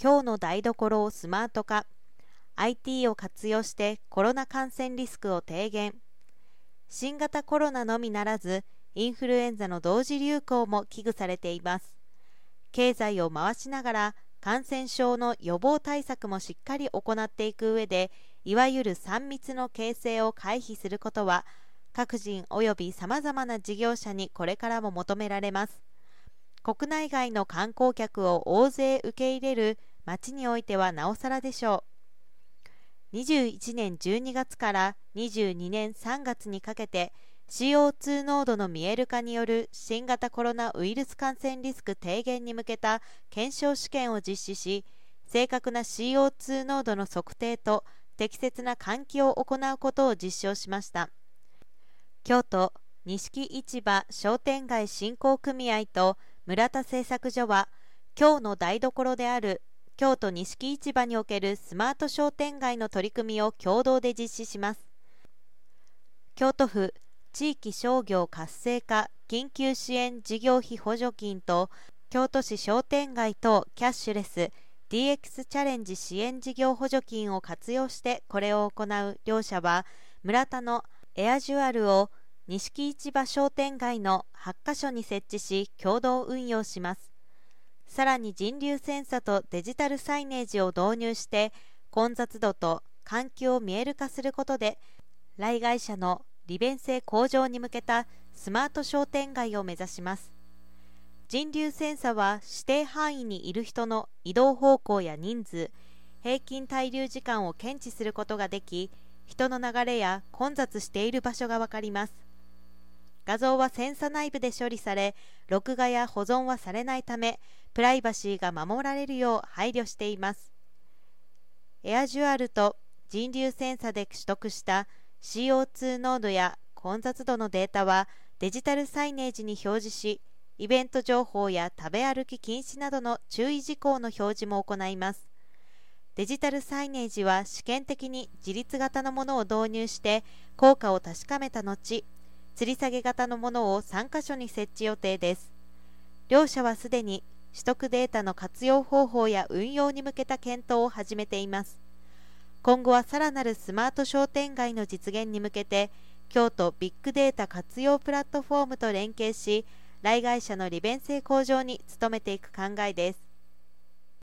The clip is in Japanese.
今日の台所をスマート化。IT を活用してコロナ感染リスクを低減。新型コロナのみならずインフルエンザの同時流行も危惧されています。経済を回しながら感染症の予防対策もしっかり行っていく上でいわゆる3密の形成を回避することは各人及びさまざまな事業者にこれからも求められます。国内外の観光客を大勢受け入れる町においてはなおさらでしょう。21年12月から22年3月にかけて CO2 濃度の見える化による新型コロナウイルス感染リスク低減に向けた検証試験を実施し正確な CO2 濃度の測定と適切な換気を行うことを実証しました。京都錦市場商店街振興組合と村田製作所は今日の台所である京都錦市場におけるスマート商店街の取り組みを共同で実施します。京都府地域商業活性化緊急支援事業費補助金と京都市商店街等キャッシュレス DX チャレンジ支援事業補助金を活用してこれを行う両社は村田のエアジュアルを錦市場商店街の8カ所に設置し共同運用します。さらに人流センサとデジタルサイネージを導入して混雑度と環境を見える化することで来街者の利便性向上に向けたスマート商店街を目指します。人流センサは指定範囲にいる人の移動方向や人数平均滞留時間を検知することができ人の流れや混雑している場所が分かります。画像はセンサ内部で処理され録画や保存はされないためプライバシーが守られるよう配慮しています。エアジュアルと人流センサで取得した CO2 濃度や混雑度のデータはデジタルサイネージに表示しイベント情報や食べ歩き禁止などの注意事項の表示も行います。デジタルサイネージは試験的に自立型のものを導入して効果を確かめた後吊り下げ型のものを3カ所に設置予定です。両社はすでに取得データの活用方法や運用に向けた検討を始めています。今後はさらなるスマート商店街の実現に向けて京都ビッグデータ活用プラットフォームと連携し来会社の利便性向上に努めていく考えです。